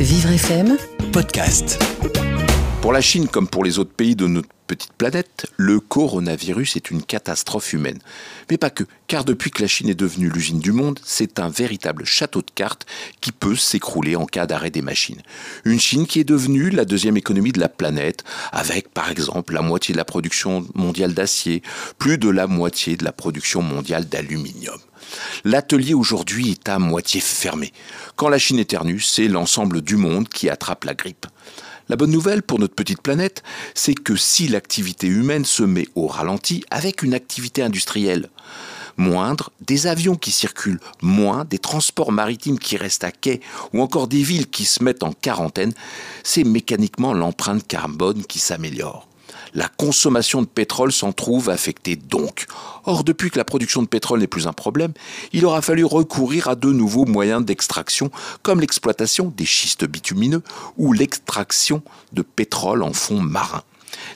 Vivre FM podcast. Pour la Chine comme pour les autres pays de notre petite planète, le coronavirus est une catastrophe humaine. Mais pas que, car depuis que la Chine est devenue l'usine du monde, c'est un véritable château de cartes qui peut s'écrouler en cas d'arrêt des machines. Une Chine qui est devenue la deuxième économie de la planète, avec par exemple la moitié de la production mondiale d'acier, plus de la moitié de la production mondiale d'aluminium. L'atelier aujourd'hui est à moitié fermé. Quand la Chine éternue, c'est l'ensemble du monde qui attrape la grippe. La bonne nouvelle pour notre petite planète, c'est que si l'activité humaine se met au ralenti avec une activité industrielle moindre, des avions qui circulent moins, des transports maritimes qui restent à quai ou encore des villes qui se mettent en quarantaine, c'est mécaniquement l'empreinte carbone qui s'améliore. La consommation de pétrole s'en trouve affectée donc. Or, depuis que la production de pétrole n'est plus un problème, il aura fallu recourir à de nouveaux moyens d'extraction, comme l'exploitation des schistes bitumineux ou l'extraction de pétrole en fond marin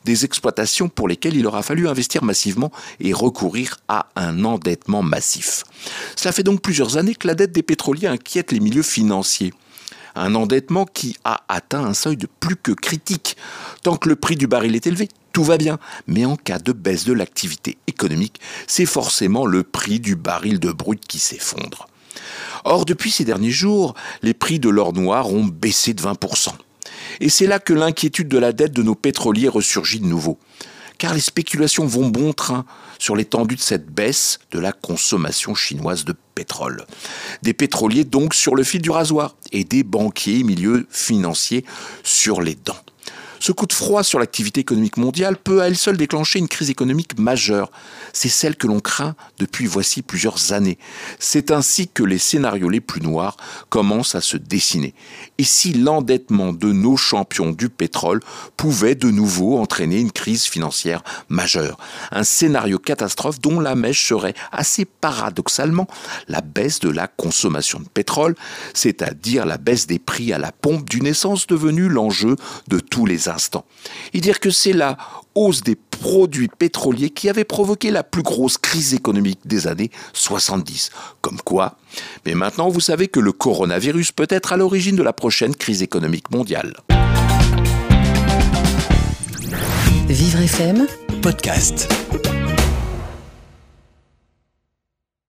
des exploitations pour lesquelles il aura fallu investir massivement et recourir à un endettement massif. Cela fait donc plusieurs années que la dette des pétroliers inquiète les milieux financiers un endettement qui a atteint un seuil de plus que critique. Tant que le prix du baril est élevé, tout va bien. Mais en cas de baisse de l'activité économique, c'est forcément le prix du baril de brut qui s'effondre. Or, depuis ces derniers jours, les prix de l'or noir ont baissé de 20%. Et c'est là que l'inquiétude de la dette de nos pétroliers ressurgit de nouveau car les spéculations vont bon train sur l'étendue de cette baisse de la consommation chinoise de pétrole. Des pétroliers donc sur le fil du rasoir et des banquiers milieux financiers sur les dents. Ce coup de froid sur l'activité économique mondiale peut à elle seule déclencher une crise économique majeure. C'est celle que l'on craint depuis voici plusieurs années. C'est ainsi que les scénarios les plus noirs commencent à se dessiner. Et si l'endettement de nos champions du pétrole pouvait de nouveau entraîner une crise financière majeure? Un scénario catastrophe dont la mèche serait assez paradoxalement la baisse de la consommation de pétrole, c'est-à-dire la baisse des prix à la pompe d'une essence devenue l'enjeu de tous les instants. Et dire que c'est la hausse des produits pétroliers qui avait provoqué la plus grosse crise économique des années 70. Comme quoi Mais maintenant, vous savez que le coronavirus peut être à l'origine de la prochaine crise économique mondiale. Vivre FM Podcast.